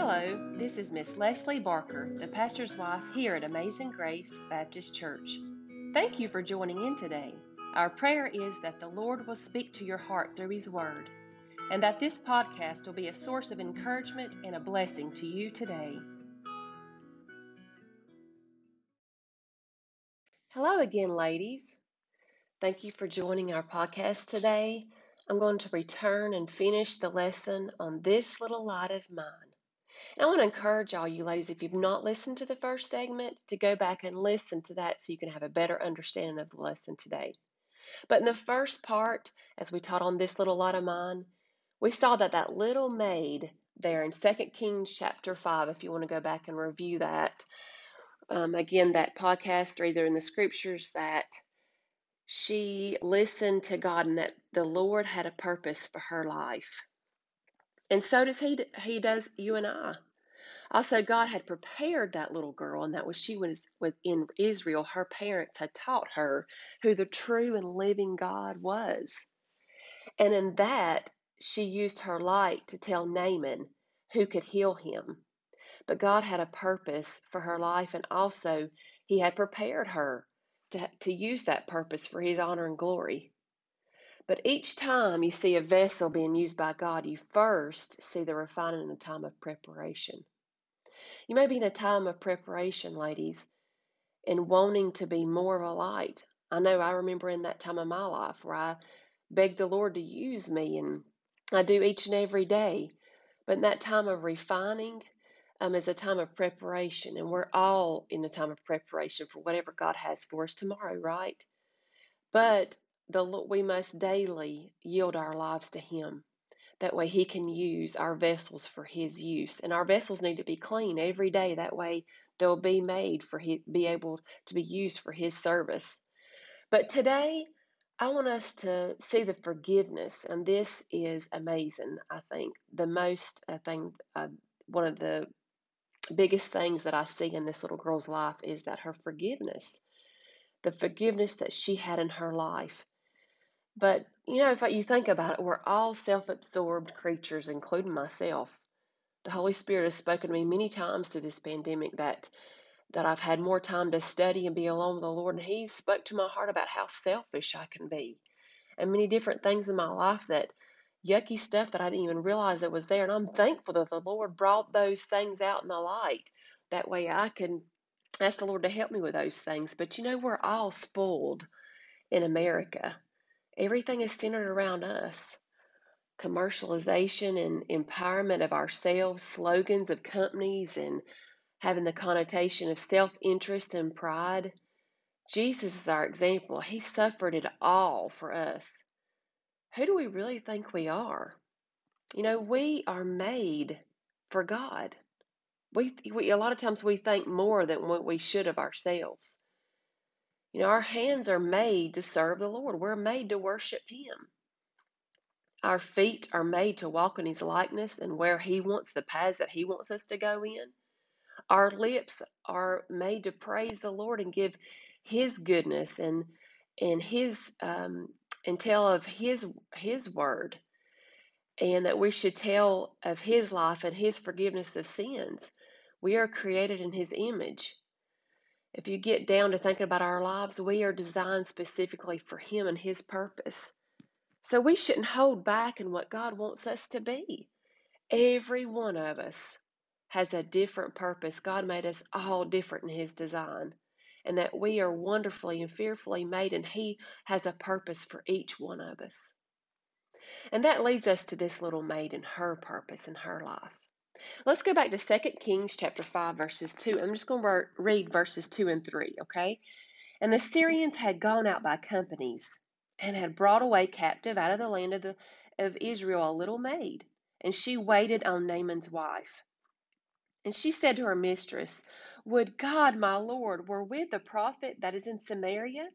Hello, this is Miss Leslie Barker, the pastor's wife here at Amazing Grace Baptist Church. Thank you for joining in today. Our prayer is that the Lord will speak to your heart through His Word, and that this podcast will be a source of encouragement and a blessing to you today. Hello again, ladies. Thank you for joining our podcast today. I'm going to return and finish the lesson on this little light of mine. And I want to encourage all you ladies, if you've not listened to the first segment, to go back and listen to that so you can have a better understanding of the lesson today. But in the first part, as we taught on this little lot of mine, we saw that that little maid there in 2 Kings chapter 5, if you want to go back and review that, um, again, that podcast or either in the scriptures, that she listened to God and that the Lord had a purpose for her life. And so does he he does you and I. Also, God had prepared that little girl, and that was she was within Israel. Her parents had taught her who the true and living God was. And in that, she used her light to tell Naaman who could heal him. But God had a purpose for her life, and also He had prepared her to, to use that purpose for His honor and glory. But each time you see a vessel being used by God, you first see the refining in a time of preparation. You may be in a time of preparation, ladies, and wanting to be more of a light. I know I remember in that time of my life where I begged the Lord to use me, and I do each and every day. But in that time of refining, um, is a time of preparation, and we're all in a time of preparation for whatever God has for us tomorrow, right? But the we must daily yield our lives to Him. That way, He can use our vessels for His use, and our vessels need to be clean every day. That way, they'll be made for He be able to be used for His service. But today, I want us to see the forgiveness, and this is amazing. I think the most I think uh, one of the biggest things that I see in this little girl's life is that her forgiveness, the forgiveness that she had in her life. But, you know, if you think about it, we're all self absorbed creatures, including myself. The Holy Spirit has spoken to me many times through this pandemic that that I've had more time to study and be alone with the Lord, and He spoke to my heart about how selfish I can be, and many different things in my life that yucky stuff that I didn't even realize that was there. And I'm thankful that the Lord brought those things out in the light. That way I can ask the Lord to help me with those things. But you know, we're all spoiled in America. Everything is centered around us. Commercialization and empowerment of ourselves, slogans of companies, and having the connotation of self interest and pride. Jesus is our example. He suffered it all for us who do we really think we are? You know, we are made for God. We, we a lot of times we think more than what we should of ourselves. You know, our hands are made to serve the Lord. We're made to worship Him. Our feet are made to walk in His likeness and where He wants the paths that He wants us to go in. Our lips are made to praise the Lord and give His goodness and and His um, and tell of his his word and that we should tell of his life and his forgiveness of sins. We are created in his image. If you get down to thinking about our lives, we are designed specifically for him and his purpose. So we shouldn't hold back in what God wants us to be. Every one of us has a different purpose. God made us all different in his design and that we are wonderfully and fearfully made, and He has a purpose for each one of us. And that leads us to this little maid and her purpose in her life. Let's go back to 2 Kings chapter 5, verses 2. I'm just going to read verses 2 and 3, okay? And the Syrians had gone out by companies and had brought away captive out of the land of, the, of Israel a little maid, and she waited on Naaman's wife. And she said to her mistress, Would God, my Lord, were with the prophet that is in Samaria,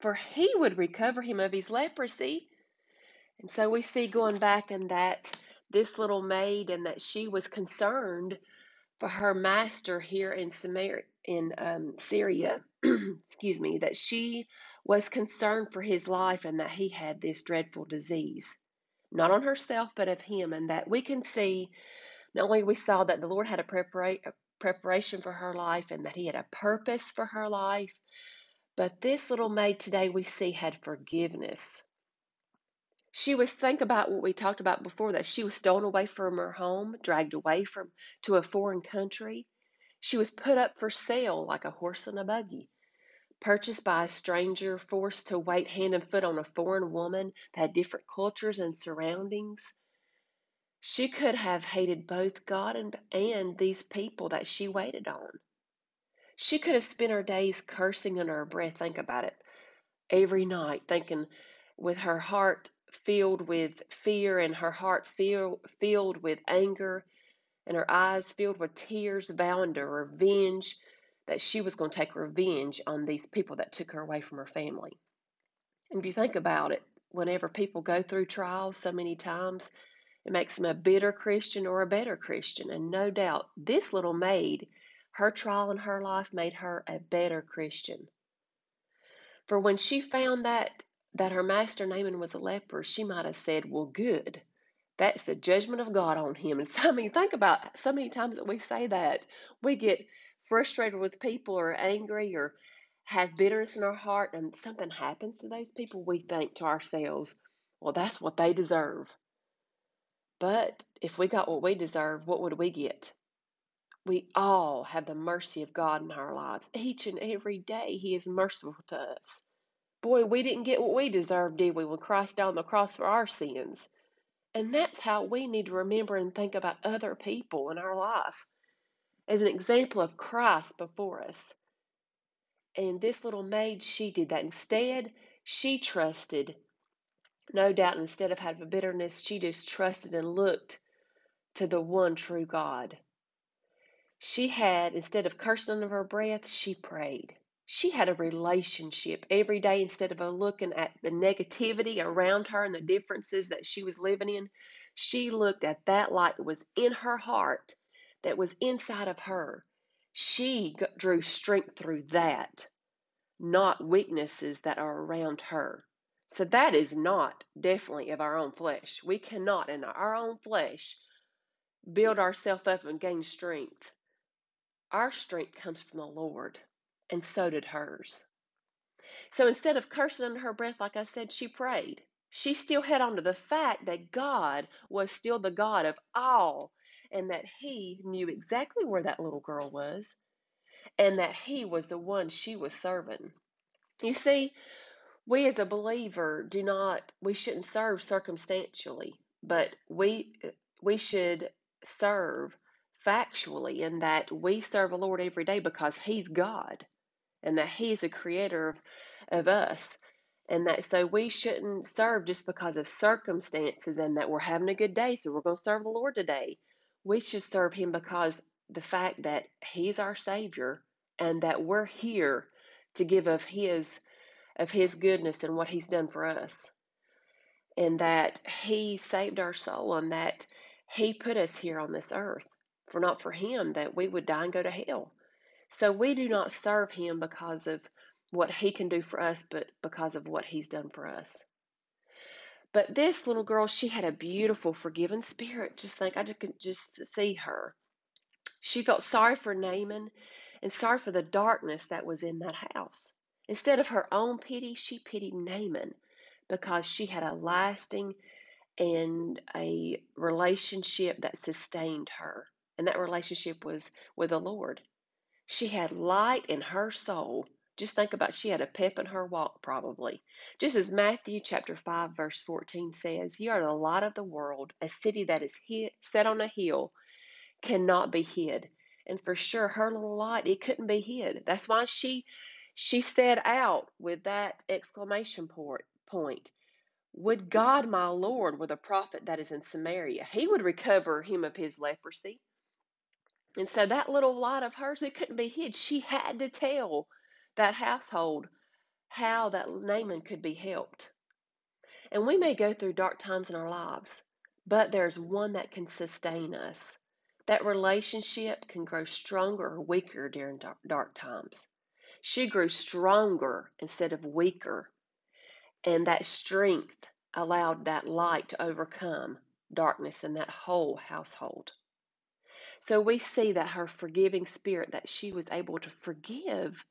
for he would recover him of his leprosy. And so we see going back in that this little maid and that she was concerned for her master here in Samaria in um, Syria, excuse me, that she was concerned for his life and that he had this dreadful disease, not on herself but of him, and that we can see Not only we saw that the Lord had a, a preparation for her life and that He had a purpose for her life, but this little maid today we see had forgiveness. She was think about what we talked about before that she was stolen away from her home, dragged away from to a foreign country. She was put up for sale like a horse in a buggy purchased by a stranger, forced to wait hand and foot on a foreign woman that had different cultures and surroundings. She could have hated both God and, and these people that she waited on. She could have spent her days cursing under her breath. Think about it. Every night, thinking with her heart filled with fear and her heart fill, filled with anger and her eyes filled with tears, vowing to revenge that she was going to take revenge on these people that took her away from her family. And if you think about it, whenever people go through trials so many times, it makes them a bitter Christian or a better Christian. And no doubt, this little maid, her trial in her life made her a better Christian. For when she found that that her master Naaman was a leper, she might have said, Well, good. That's the judgment of God on him. And so, I mean, think about so many times that we say that. We get frustrated with people or angry or have bitterness in our heart and something happens to those people, we think to ourselves, well, that's what they deserve. But if we got what we deserve, what would we get? We all have the mercy of God in our lives. Each and every day, He is merciful to us. Boy, we didn't get what we deserved, did we, when Christ died on the cross for our sins? And that's how we need to remember and think about other people in our life as an example of Christ before us. And this little maid, she did that. Instead, she trusted, no doubt, instead of having bitterness, she just trusted and looked to the one true God. She had, instead of cursing under her breath, she prayed. She had a relationship every day instead of looking at the negativity around her and the differences that she was living in. She looked at that light that was in her heart, that was inside of her. She drew strength through that, not weaknesses that are around her. So that is not definitely of our own flesh. We cannot, in our own flesh, build ourselves up and gain strength. Our strength comes from the Lord and so did hers. So instead of cursing under her breath, like I said, she prayed. She still held on to the fact that God was still the God of all and that He knew exactly where that little girl was and that He was the one she was serving. You see, we as a believer do not, we shouldn't serve circumstantially, but we, we should serve factually in that we serve the Lord every day because He's God and that He's a creator of, of us. And that so we shouldn't serve just because of circumstances and that we're having a good day, so we're going to serve the Lord today. We should serve Him because the fact that He's our Savior and that we're here to give of His of His goodness and what He's done for us. And that He saved our soul and that He put us here on this earth. For not for Him that we would die and go to hell. So we do not serve him because of what he can do for us, but because of what he's done for us. But this little girl, she had a beautiful, forgiving spirit. Just think, I just could just see her. She felt sorry for Naaman and sorry for the darkness that was in that house. Instead of her own pity, she pitied Naaman because she had a lasting and a relationship that sustained her. And that relationship was with the Lord. She had light in her soul. Just think about she had a pep in her walk probably. Just as Matthew chapter 5 verse 14 says, "You are the light of the world. A city that is set on a hill cannot be hid." And for sure her little light, it couldn't be hid. That's why she she set out with that exclamation point. Would God, my Lord, were the prophet that is in Samaria. He would recover him of his leprosy. And so that little light of hers, it couldn't be hid. She had to tell that household how that Naaman could be helped. And we may go through dark times in our lives, but there's one that can sustain us. That relationship can grow stronger or weaker during dark, dark times. She grew stronger instead of weaker. And that strength allowed that light to overcome darkness in that whole household. So we see that her forgiving spirit, that she was able to forgive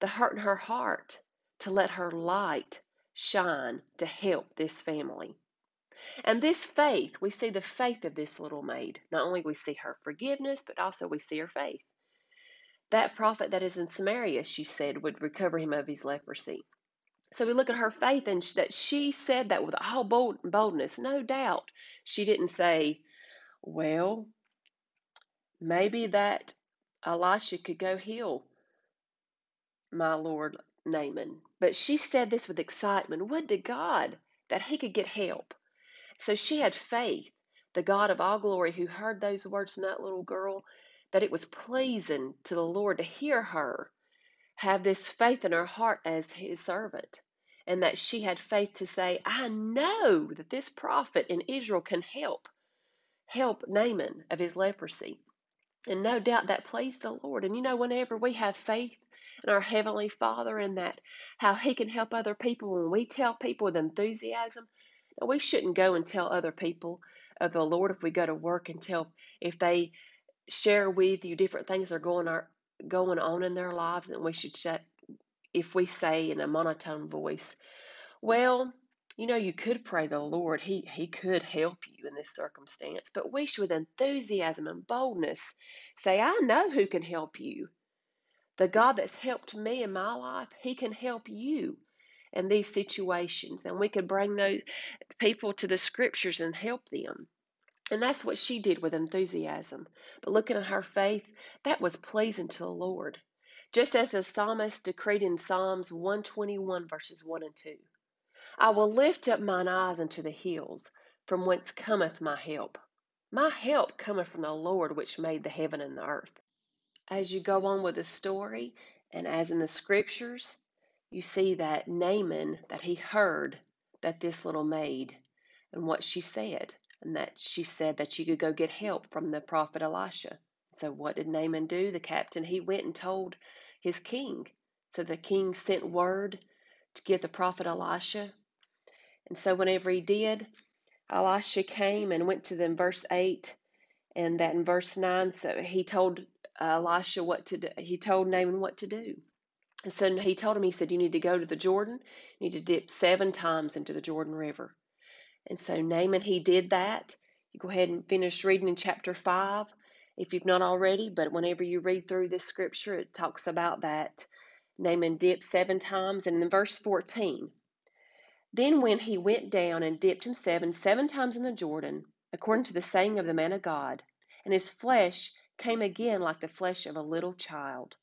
the hurt in her heart, to let her light shine to help this family. And this faith, we see the faith of this little maid. Not only we see her forgiveness, but also we see her faith. That prophet that is in Samaria, she said, would recover him of his leprosy. So we look at her faith and that she said that with all bold, boldness, no doubt. She didn't say, well, maybe that Elisha could go heal my Lord Naaman. But she said this with excitement. Would to God that he could get help. So she had faith, the God of all glory who heard those words from that little girl, that it was pleasing to the Lord to hear her have this faith in her heart as his servant. And that she had faith to say, I know that this prophet in Israel can help, help Naaman of his leprosy. And no doubt that pleased the Lord. And you know, whenever we have faith in our Heavenly Father and that how He can help other people, when we tell people with enthusiasm, we shouldn't go and tell other people of the Lord if we go to work and tell if they share with you different things that are going are going on in their lives, and we should set if we say in a monotone voice, well, you know, you could pray the Lord, He He could help you in this circumstance, but we should with enthusiasm and boldness say, I know who can help you. The God that's helped me in my life, He can help you in these situations. And we could bring those people to the scriptures and help them. And that's what she did with enthusiasm. But looking at her faith, that was pleasing to the Lord. Just as the psalmist decreed in Psalms 121, verses 1 and 2 I will lift up mine eyes unto the hills, from whence cometh my help. My help cometh from the Lord which made the heaven and the earth. As you go on with the story, and as in the scriptures, you see that Naaman, that he heard that this little maid and what she said, and that she said that she could go get help from the prophet Elisha. So what did Naaman do? The captain, he went and told his king. So the king sent word to get the prophet Elisha. And so whenever he did, Elisha came and went to them, verse 8, and that in verse 9, so he told uh, Elisha what to do. He told Naaman what to do. And so he told him, he said, You need to go to the Jordan. You need to dip seven times into the Jordan River. And so Naaman, he did that. You go ahead and finish reading in chapter 5 if you've not already, but whenever you read through this scripture, it talks about that Naaman dipped seven times. And in verse 14, then when he went down and dipped him seven, seven times in the Jordan, according to the saying of the man of God, and his flesh came again like the flesh of a little child,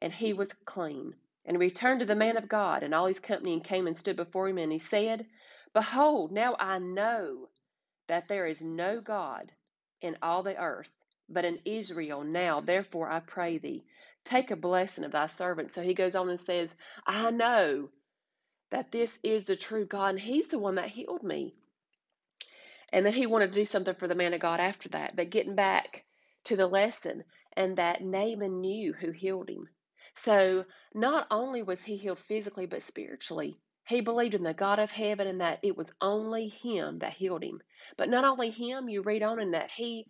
and he was clean. And returned to the man of God, and all his company, and came and stood before him, and he said, Behold, now I know that there is no God in all the earth, but in Israel now. Therefore I pray thee, take a blessing of thy servant. So he goes on and says, I know that this is the true God, and He's the one that healed me. And then he wanted to do something for the man of God after that. But getting back to the lesson, and that Naaman knew who healed him. So not only was he healed physically, but spiritually. He believed in the God of heaven and that it was only him that healed him. But not only him, you read on in that he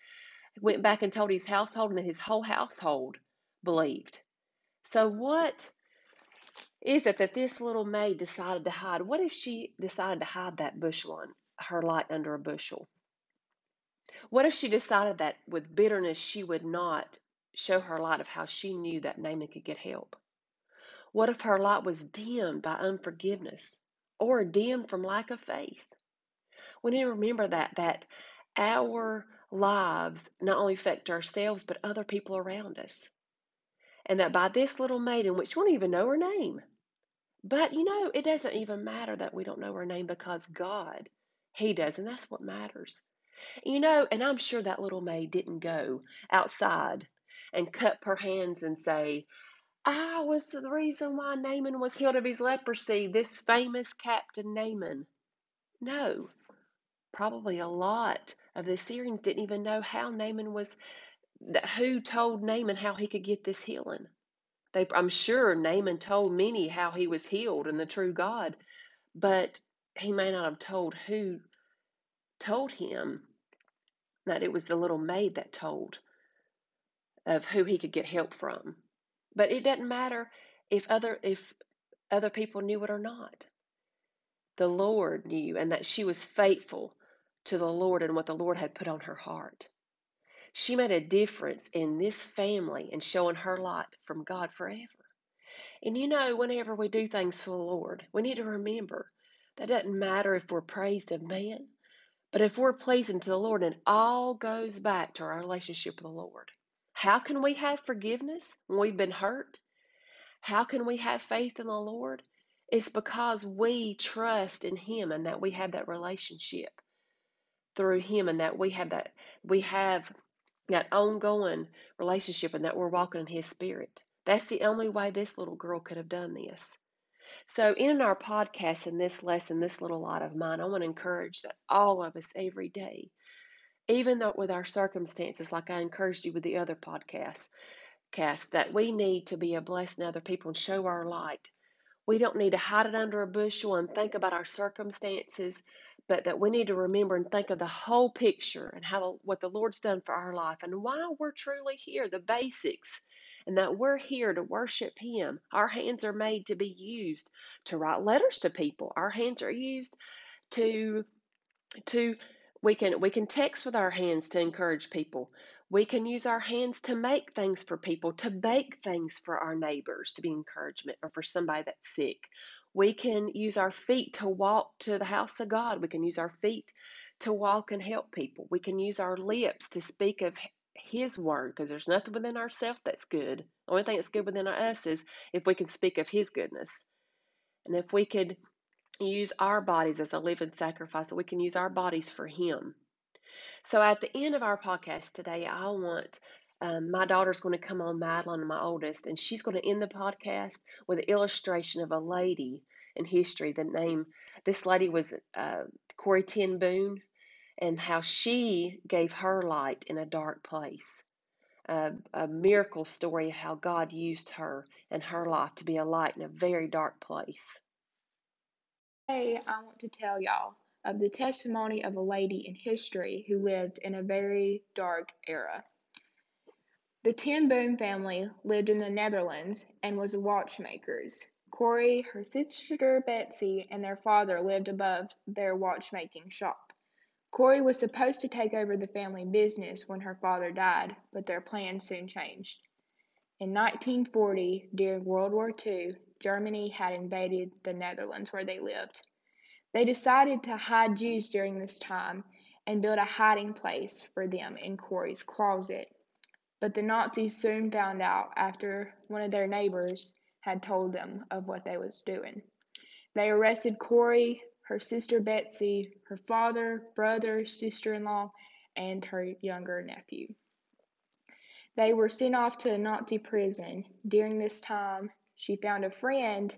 went back and told his household, and that his whole household believed. So, what is it that this little maid decided to hide? What if she decided to hide that bushel on her light under a bushel? What if she decided that with bitterness she would not show her light of how she knew that Naaman could get help? What if her light was dimmed by unforgiveness or dimmed from lack of faith? We need to remember that that our lives not only affect ourselves but other people around us. And that by this little maiden, which we don't even know her name, but you know, it doesn't even matter that we don't know her name because God, He does, and that's what matters. You know, and I'm sure that little maid didn't go outside and cup her hands and say, I was the reason why Naaman was healed of his leprosy, this famous Captain Naaman. No, probably a lot of the Syrians didn't even know how Naaman was, that who told Naaman how he could get this healing. They, I'm sure Naaman told many how he was healed and the true God, but he may not have told who told him that it was the little maid that told of who he could get help from. But it doesn't matter if other if other people knew it or not. The Lord knew and that she was faithful to the Lord and what the Lord had put on her heart. She made a difference in this family and showing her light from God forever. And you know, whenever we do things for the Lord, we need to remember that doesn't matter if we're praised of man, but if we're pleasing to the Lord, and all goes back to our relationship with the Lord. How can we have forgiveness when we've been hurt? How can we have faith in the Lord? It's because we trust in Him and that we have that relationship through Him and that we have that we have that ongoing relationship and that we're walking in His Spirit. That's the only way this little girl could have done this. So, in our podcast, in this lesson, this little light of mine, I want to encourage that all of us every day even though with our circumstances, like I encouraged you with the other podcast, cast, that we need to be a blessing to other people and show our light. We don't need to hide it under a bushel and think about our circumstances, but that we need to remember and think of the whole picture and how what the Lord's done for our life and why we're truly here, the basics, and that we're here to worship Him. Our hands are made to be used to write letters to people. Our hands are used to to we can we can text with our hands to encourage people. We can use our hands to make things for people, to bake things for our neighbors to be encouragement or for somebody that's sick. We can use our feet to walk to the house of God. We can use our feet to walk and help people. We can use our lips to speak of His word because there's nothing within ourselves that's good. The only thing that's good within us is if we can speak of His goodness. And if we could use our bodies as a living sacrifice, we can use our bodies for Him. So at the end of our podcast today, I want um, my daughter's going to come on, Madeline, my oldest, and she's going to end the podcast with an illustration of a lady in history. The name this lady was uh, Corrie Ten Boom, and how she gave her light in a dark place. Uh, a miracle story of how God used her and her life to be a light in a very dark place. Today, I want to tell y'all of the testimony of a lady in history who lived in a very dark era. The Ten Boom family lived in the Netherlands and was watchmakers. Corrie, her sister Betsy, and their father lived above their watchmaking shop. Corrie was supposed to take over the family business when her father died, but their plans soon changed. In 1940, during World War II, Germany had invaded the Netherlands where they lived. They decided to hide Jews during this time and build a hiding place for them in Corrie's closet. But the Nazis soon found out after one of their neighbors had told them of what they was doing. They arrested Corrie, her sister Betsy, her father, brother, sister-in-law, and her younger nephew. They were sent off to a Nazi prison. During this time, she found a friend,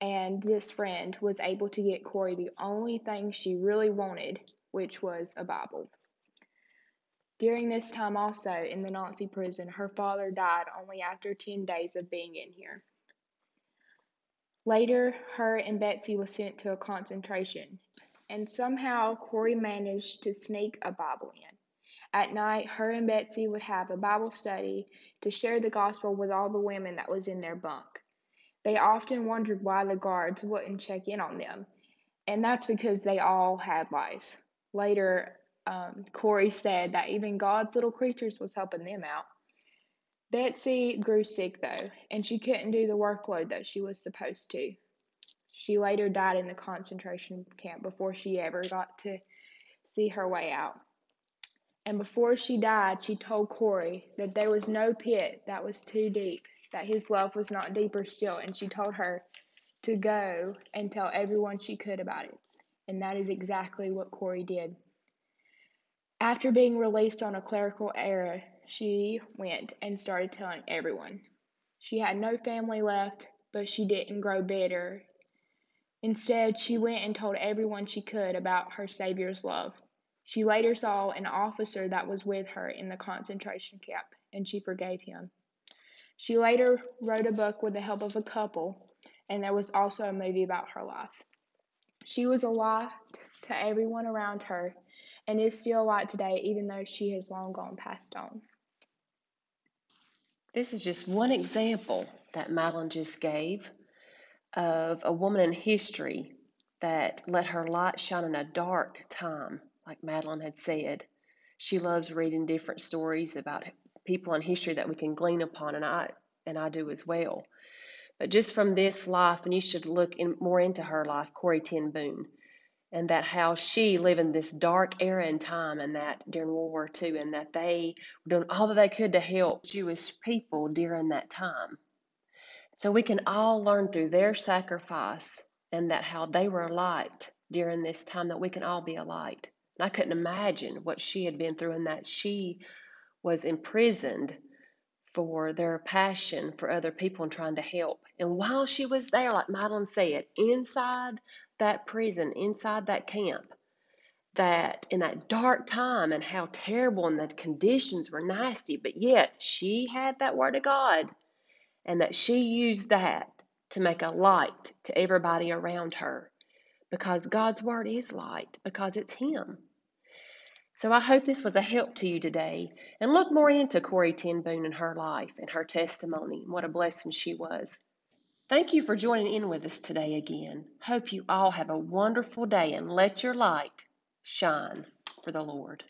and this friend was able to get Corrie the only thing she really wanted, which was a Bible. During this time, also in the Nazi prison, her father died only after 10 days of being in here. Later, her and Betsy were sent to a concentration, and somehow Corrie managed to sneak a Bible in. At night, her and Betsy would have a Bible study to share the gospel with all the women that was in their bunk. They often wondered why the guards wouldn't check in on them, and that's because they all had lice. Later, um, Corrie said that even God's little creatures was helping them out. Betsy grew sick though, and she couldn't do the workload that she was supposed to. She later died in the concentration camp before she ever got to see her way out. And before she died, she told Corrie that there was no pit that was too deep that his love was not deeper still, and she told her to go and tell everyone she could about it. And that is exactly what Corrie did. After being released on a clerical error, she went and started telling everyone. She had no family left, but she didn't grow bitter. Instead, she went and told everyone she could about her Savior's love. She later saw an officer that was with her in the concentration camp, and she forgave him. She later wrote a book with the help of a couple, and there was also a movie about her life. She was a light to everyone around her and is still light today, even though she has long gone past on. This is just one example that Madeline just gave of a woman in history that let her light shine in a dark time, like Madeline had said. She loves reading different stories about people in history that we can glean upon, and I and I do as well. But just from this life, and you should look in, more into her life, Corrie Ten Boom, and that how she lived in this dark era in time, and that during World War II, and that they were doing all that they could to help Jewish people during that time. So we can all learn through their sacrifice and that how they were light during this time that we can all be a light. And I couldn't imagine what she had been through and that she was imprisoned for their passion for other people and trying to help. And while she was there, like Madeline said, inside that prison, inside that camp, that in that dark time and how terrible and the conditions were nasty, but yet she had that word of God and that she used that to make a light to everybody around her because God's word is light because it's Him. So I hope this was a help to you today and look more into Corrie Ten Boom and her life and her testimony and what a blessing she was. Thank you for joining in with us today again. Hope you all have a wonderful day and let your light shine for the Lord.